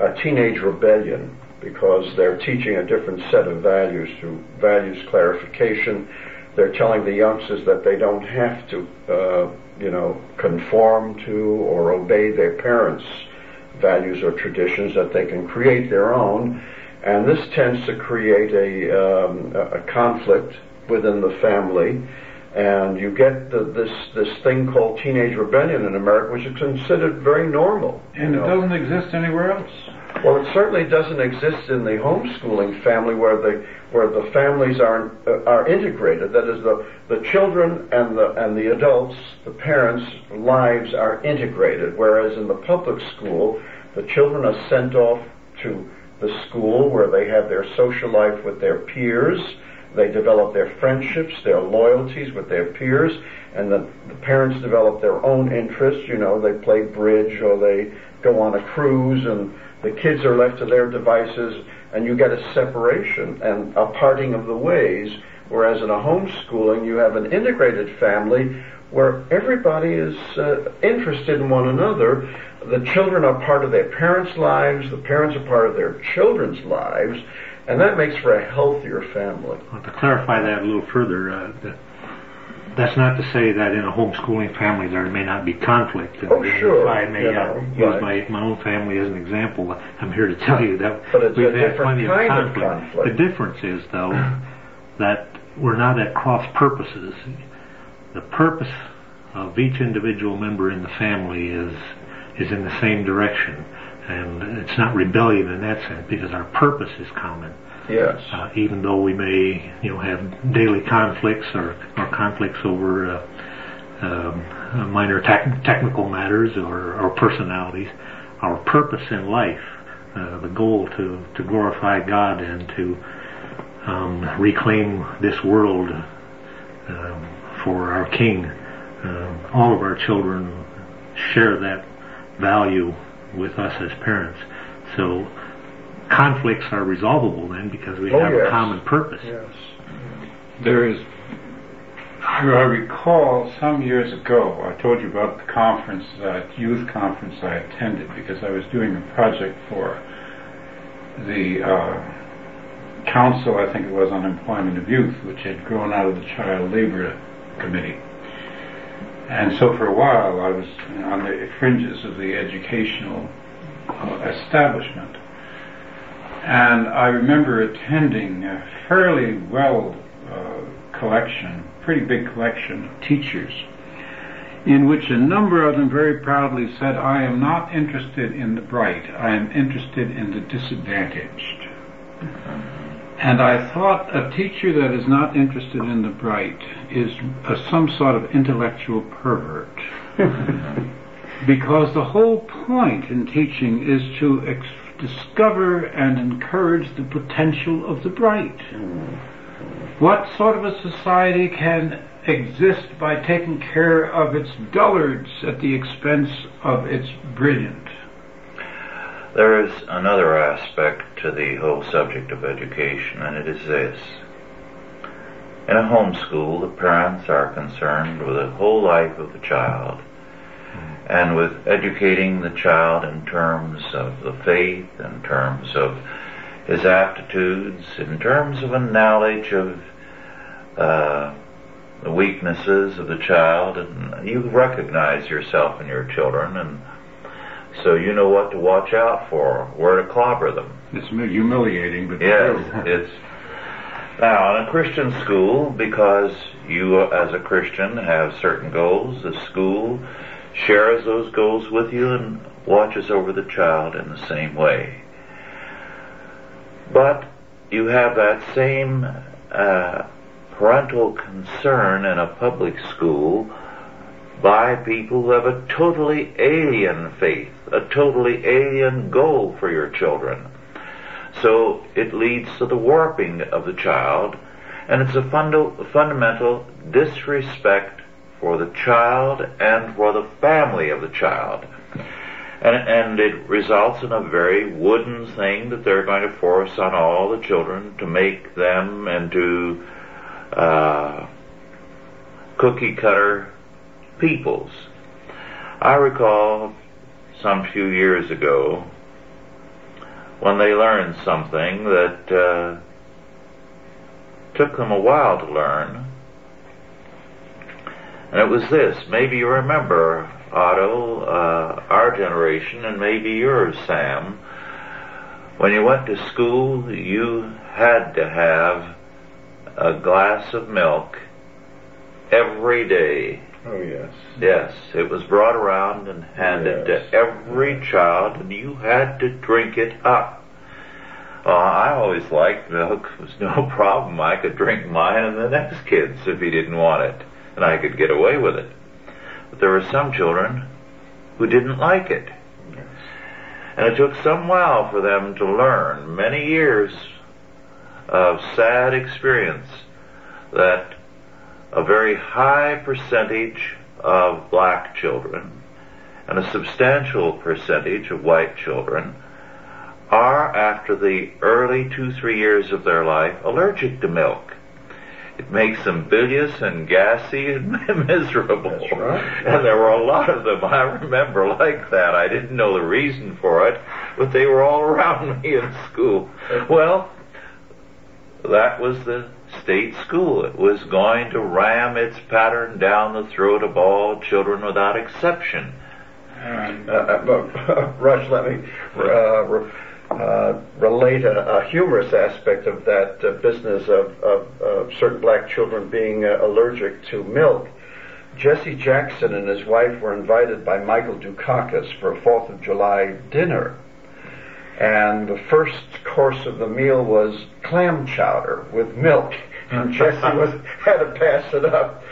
a teenage rebellion because they're teaching a different set of values through values clarification. They're telling the youngsters that they don't have to, uh, you know, conform to or obey their parents' values or traditions, that they can create their own. And this tends to create a, um, a conflict within the family. And you get the, this this thing called teenage rebellion in America, which is considered very normal. And it doesn't exist anywhere else. Well, it certainly doesn't exist in the homeschooling family where the where the families are uh, are integrated. That is, the the children and the and the adults, the parents' lives are integrated. Whereas in the public school, the children are sent off to the school where they have their social life with their peers. They develop their friendships, their loyalties with their peers, and the, the parents develop their own interests. You know, they play bridge or they go on a cruise and the kids are left to their devices, and you get a separation and a parting of the ways. Whereas in a homeschooling, you have an integrated family where everybody is uh, interested in one another. The children are part of their parents' lives, the parents are part of their children's lives, and that makes for a healthier family. Well, to clarify that a little further, uh, that that's not to say that in a homeschooling family there may not be conflict. Oh, sure. If I may You uh, know, use right. my, my own family as an example, I'm here to tell you that we've had plenty of of conflict. conflict. The difference is, though, that we're not at cross purposes. The purpose of each individual member in the family is is in the same direction, and it's not rebellion in that sense because our purpose is common Yes. uh, even though we may, you know, have daily conflicts or, or conflicts over uh, um, uh, minor tec- technical matters or, or personalities, our purpose in life, uh, the goal to, to glorify God and to um, reclaim this world um, for our King, um, all of our children share that value with us as parents. So conflicts are resolvable then because we Oh, have yes. a common purpose. Yes. There is, I recall some years ago, I told you about the conference, that youth conference I attended because I was doing a project for the uh, council, I think it was, on employment of youth, which had grown out of the child labor committee. And so for a while I was on the fringes of the educational uh, establishment. And I remember attending a fairly well uh, collection, pretty big collection of teachers, in which a number of them very proudly said, I am not interested in the bright, I am interested in the disadvantaged. And I thought a teacher that is not interested in the bright is a, some sort of intellectual pervert. because the whole point in teaching is to ex- discover and encourage the potential of the bright. Mm-hmm. What sort of a society can exist by taking care of its dullards at the expense of its brilliant? There is another aspect to the whole subject of education, and it is this. In a home school, the parents are concerned with the whole life of the child and with educating the child in terms of the faith, in terms of his aptitudes, in terms of a knowledge of uh, the weaknesses of the child, and you recognize yourself in your children, and so you know what to watch out for, where to clobber them. It's humiliating, but Yes, it's now in a Christian school because you, as a Christian, have certain goals. The school shares those goals with you and watches over the child in the same way. But you have that same uh, parental concern in a public school by people who have a totally alien faith, a totally alien goal for your children. So it leads to the warping of the child, and it's a funda- fundamental disrespect for the child and for the family of the child. And, and it results in a very wooden thing that they're going to force on all the children to make them into uh, cookie cutter peoples. I recall some few years ago when they learned something that uh, took them a while to learn. And it was this. Maybe you remember, Otto, uh, our generation, and maybe yours, Sam. When you went to school, you had to have a glass of milk every day Oh, yes. Yes, it was brought around and handed Yes. to every child, and you had to drink it up. Well, I always liked milk. It was no problem. I could drink mine and the next kid's if he didn't want it, and I could get away with it. But there were some children who didn't like it. And it took some while for them to learn, many years of sad experience, that a very high percentage of black children and a substantial percentage of white children are, after the early two, three years of their life, allergic to milk. It makes them bilious and gassy and miserable. Right. And there were a lot of them I remember like that. I didn't know the reason for it, but they were all around me in school. Well, that was the state school. It was going to ram its pattern down the throat of all children without exception. Uh, uh, Rush, let me uh, uh, relate a, a humorous aspect of that uh, business of, of, of certain black children being uh, allergic to milk. Jesse Jackson and his wife were invited by Michael Dukakis for a Fourth of July dinner. And the first course of the meal was clam chowder with milk. And Jesse was had to pass it up.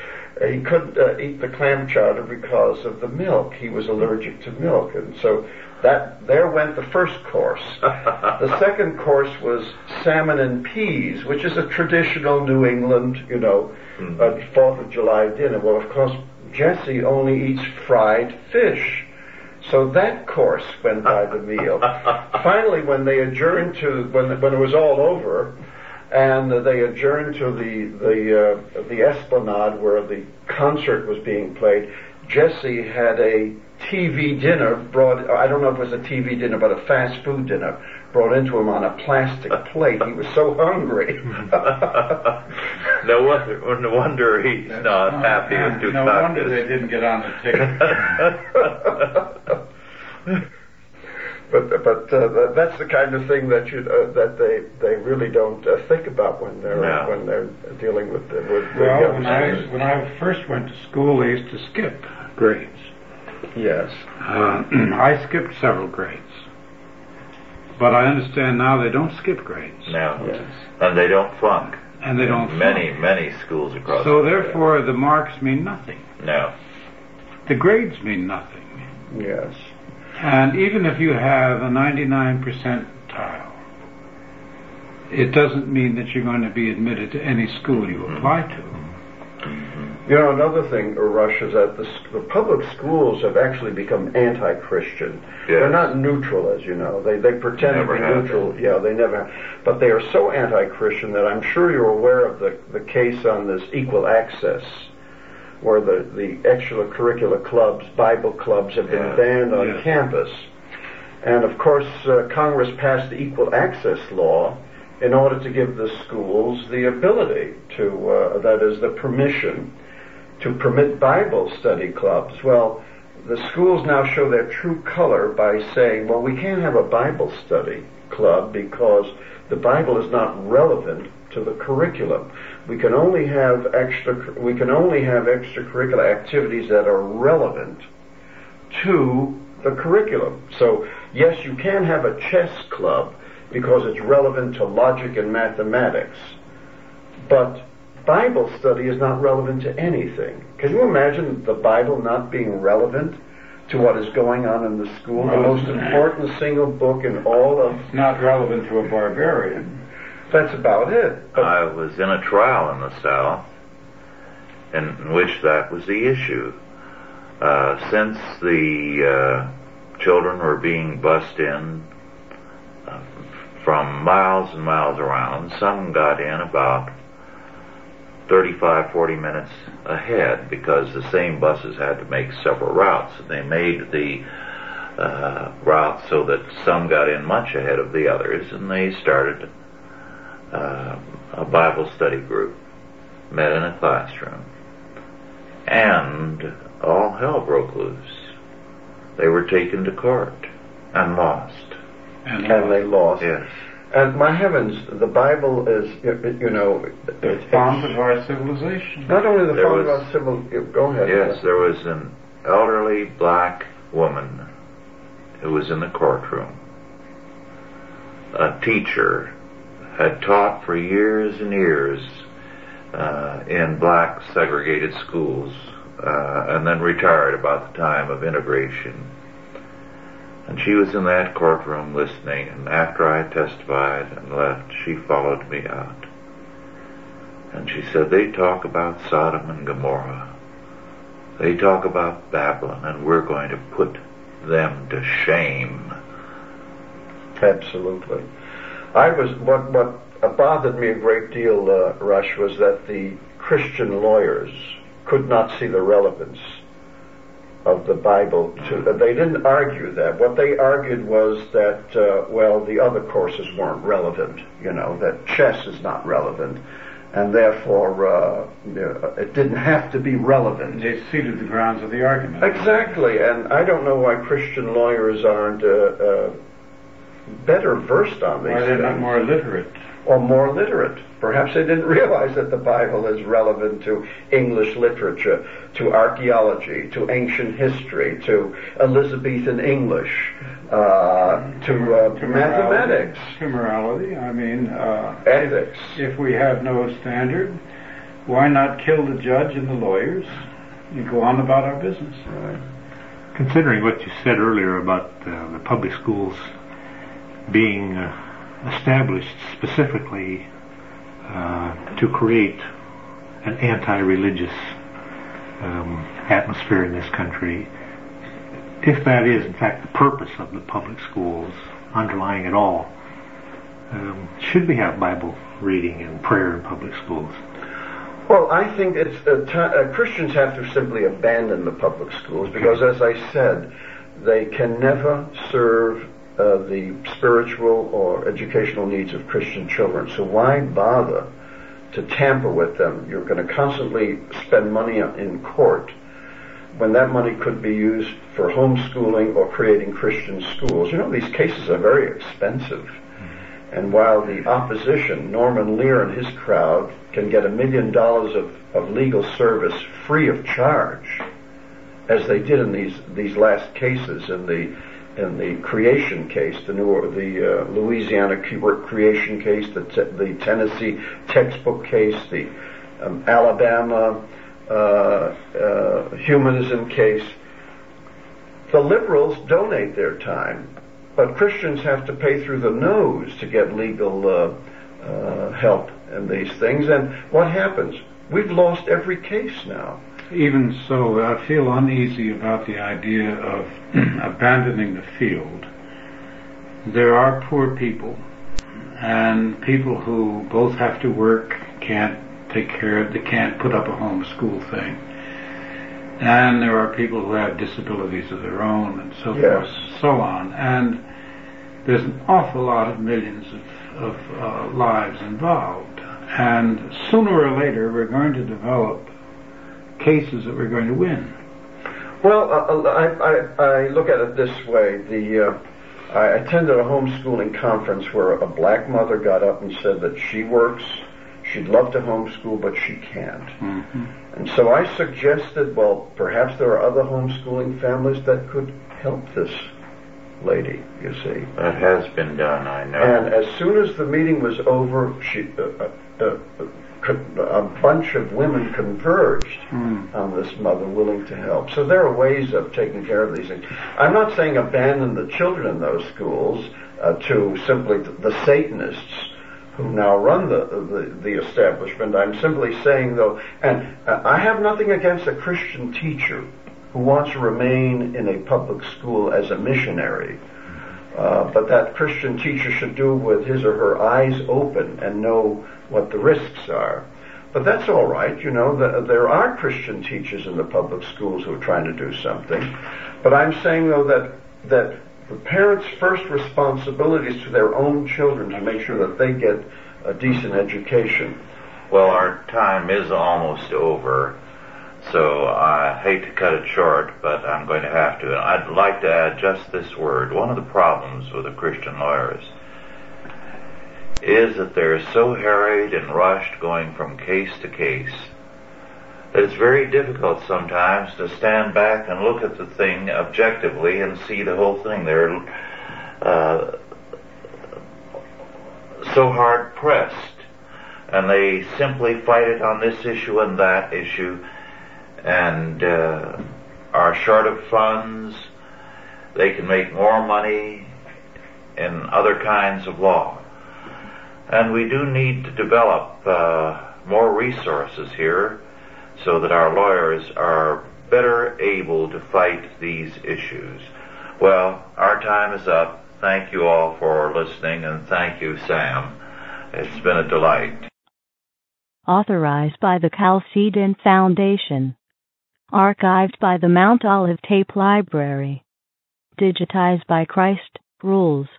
He couldn't uh, eat the clam chowder because of the milk. He was allergic to milk, and so that there went the first course. the second course was salmon and peas, which is a traditional New England, you know, uh, Fourth of July dinner. Well, of course, Jesse only eats fried fish. So that course went by the meal. Finally, when they adjourned to when when it was all over, and they adjourned to the the uh, the esplanade where the concert was being played, Jesse had a TV dinner brought. I don't know if it was a TV dinner, but a fast food dinner brought into him on a plastic plate. He was so hungry. No wonder, no wonder he's not happy with and No wonder they didn't get on the ticket. But but uh, that's the kind of thing that you uh, that they they really don't uh, think about when they're No. when they're dealing with the, with well, young when I students. when I first went to school, they used to skip grades. Yes. Uh, I skipped several grades, but I understand now they don't skip grades, No, Yes. and they don't flunk. and they don't. Many, flunk. many schools across. So the therefore, the marks mean nothing. no. The grades mean nothing. Yes. And even if you have a 99 percentile, it doesn't mean that you're going to be admitted to any school you mm-hmm. apply to. You know, another thing, Rush, is that the, the public schools have actually become anti-Christian. They're not neutral, as you know. They they pretend Never to be have neutral. Yeah, they never. But they are so anti-Christian that I'm sure you're aware of the the case on this equal access, where the the extracurricular clubs, Bible clubs, have been Yeah. banned on Yes. campus. And of course, uh, Congress passed the equal access law in order to give the schools the ability to, uh, that is, the permission to permit Bible study clubs. Well, the schools now show their true color by saying, well, we can't have a Bible study club because the Bible is not relevant to the curriculum. We can only have extra, we can only have extracurricular activities that are relevant to the curriculum. So, yes, you can have a chess club because it's relevant to logic and mathematics, but Bible study is not relevant to anything. Can you imagine the Bible not being relevant to what is going on in the school? The most important single book in all of. Not relevant to a barbarian. That's about it. But I was in a trial in the South in which that was the issue. Uh, since the uh, children were being bussed in uh, from miles and miles around, some got in about 35, 40 minutes ahead because the same buses had to make several routes. They made the uh, route so that some got in much ahead of the others, and they started uh, a Bible study group, met in a classroom, and all hell broke loose. They were taken to court and lost. And, and they lost. Yes. And my heavens, the Bible is, you you know, the fount of our civilization. not only the There fount of our civil. Go ahead. Yes, there was an elderly black woman who was in the courtroom. A teacher had taught for years and years uh, in black segregated schools uh, and then retired about the time of integration. And she was in that courtroom listening, and after I testified and left, she followed me out. And she said, They talk about Sodom and Gomorrah. They talk about Babylon, and we're going to put them to shame. Absolutely. I was what what bothered me a great deal, uh, Rush, was that the Christian lawyers could not see the relevance of the Bible to. They didn't argue that. What they argued was that uh, well, the other courses weren't relevant. You know that chess is not relevant, and therefore uh, it didn't have to be relevant. They ceded the grounds of the argument. Exactly, and I don't know why Christian lawyers aren't uh, uh, better versed on these Why they're things, not more literate. or more literate. Perhaps they didn't realize that the Bible is relevant to English literature, to archaeology, to ancient history, to Elizabethan English, uh, to, uh, To mathematics, morality, to morality. I mean, uh, ethics. if we have no standard, why not kill the judge and the lawyers and go on about our business? Considering what you said earlier about uh, the public schools being uh, established specifically uh, to create an anti-religious um, atmosphere in this country, if that is in fact the purpose of the public schools underlying it all, um, should we have Bible reading and prayer in public schools? Well, I think it's uh, uh, Christians have to simply abandon the public schools because, as I said, they can never serve uh, the spiritual or educational needs of Christian children. So why bother to tamper with them? You're going to constantly spend money in court when that money could be used for homeschooling or creating Christian schools. You know, these cases are very expensive. And while the opposition, Norman Lear and his crowd, can get a million dollars of, of legal service free of charge, as they did in these, these last cases, in the in the creation case, the New the uh, Louisiana creation case, the te- the Tennessee textbook case, the um, Alabama uh, uh, humanism case. The liberals donate their time, but Christians have to pay through the nose to get legal uh, uh, help in these things. And what happens? We've lost every case now. Even so, I feel uneasy about the idea of abandoning the field. There are poor people and people who both have to work, can't take care of, they can't put up a home school thing. And there are people who have disabilities of their own and so forth, so on. And there's an awful lot of millions of, of uh, lives involved. And sooner or later, we're going to develop cases that we're going to win. Well, uh, I, I, I look at it this way. The uh, I attended a homeschooling conference where a black mother got up and said that she works, she'd love to homeschool, but she can't. Mm-hmm. And so I suggested, well, perhaps there are other homeschooling families that could help this lady, you see. That has been done, I know. And as soon as the meeting was over, she, uh, uh, uh, a bunch of women converged Mm. on this mother willing to help. So there are ways of taking care of these things. I'm not saying abandon the children in those schools uh, to simply the Satanists who now run the, the, the establishment. I'm simply saying though, and uh, I have nothing against a Christian teacher who wants to remain in a public school as a missionary. Uh, but that Christian teacher should do with his or her eyes open and know what the risks are. But that's all right, you know. The, there are Christian teachers in the public schools who are trying to do something. But I'm saying though that that the parents' first responsibility is to their own children to make sure that they get a decent education. Well, our time is almost over, so I hate to cut it short, but I'm going to have to. I'd like to add just this word. One of the problems with the Christian lawyers is that they're so harried and rushed going from case to case that it's very difficult sometimes to stand back and look at the thing objectively and see the whole thing. They're uh, so hard pressed and they simply fight it on this issue and that issue and uh, are short of funds. They can make more money in other kinds of law. And we do need to develop uh, more resources here so that our lawyers are better able to fight these issues. Well, our time is up. Thank you all for listening and thank you, Sam. It's been a delight. Authorized by the Chalcedon Foundation. Archived by the Mount Olive Tape Library. Digitized by Christ Rules.com.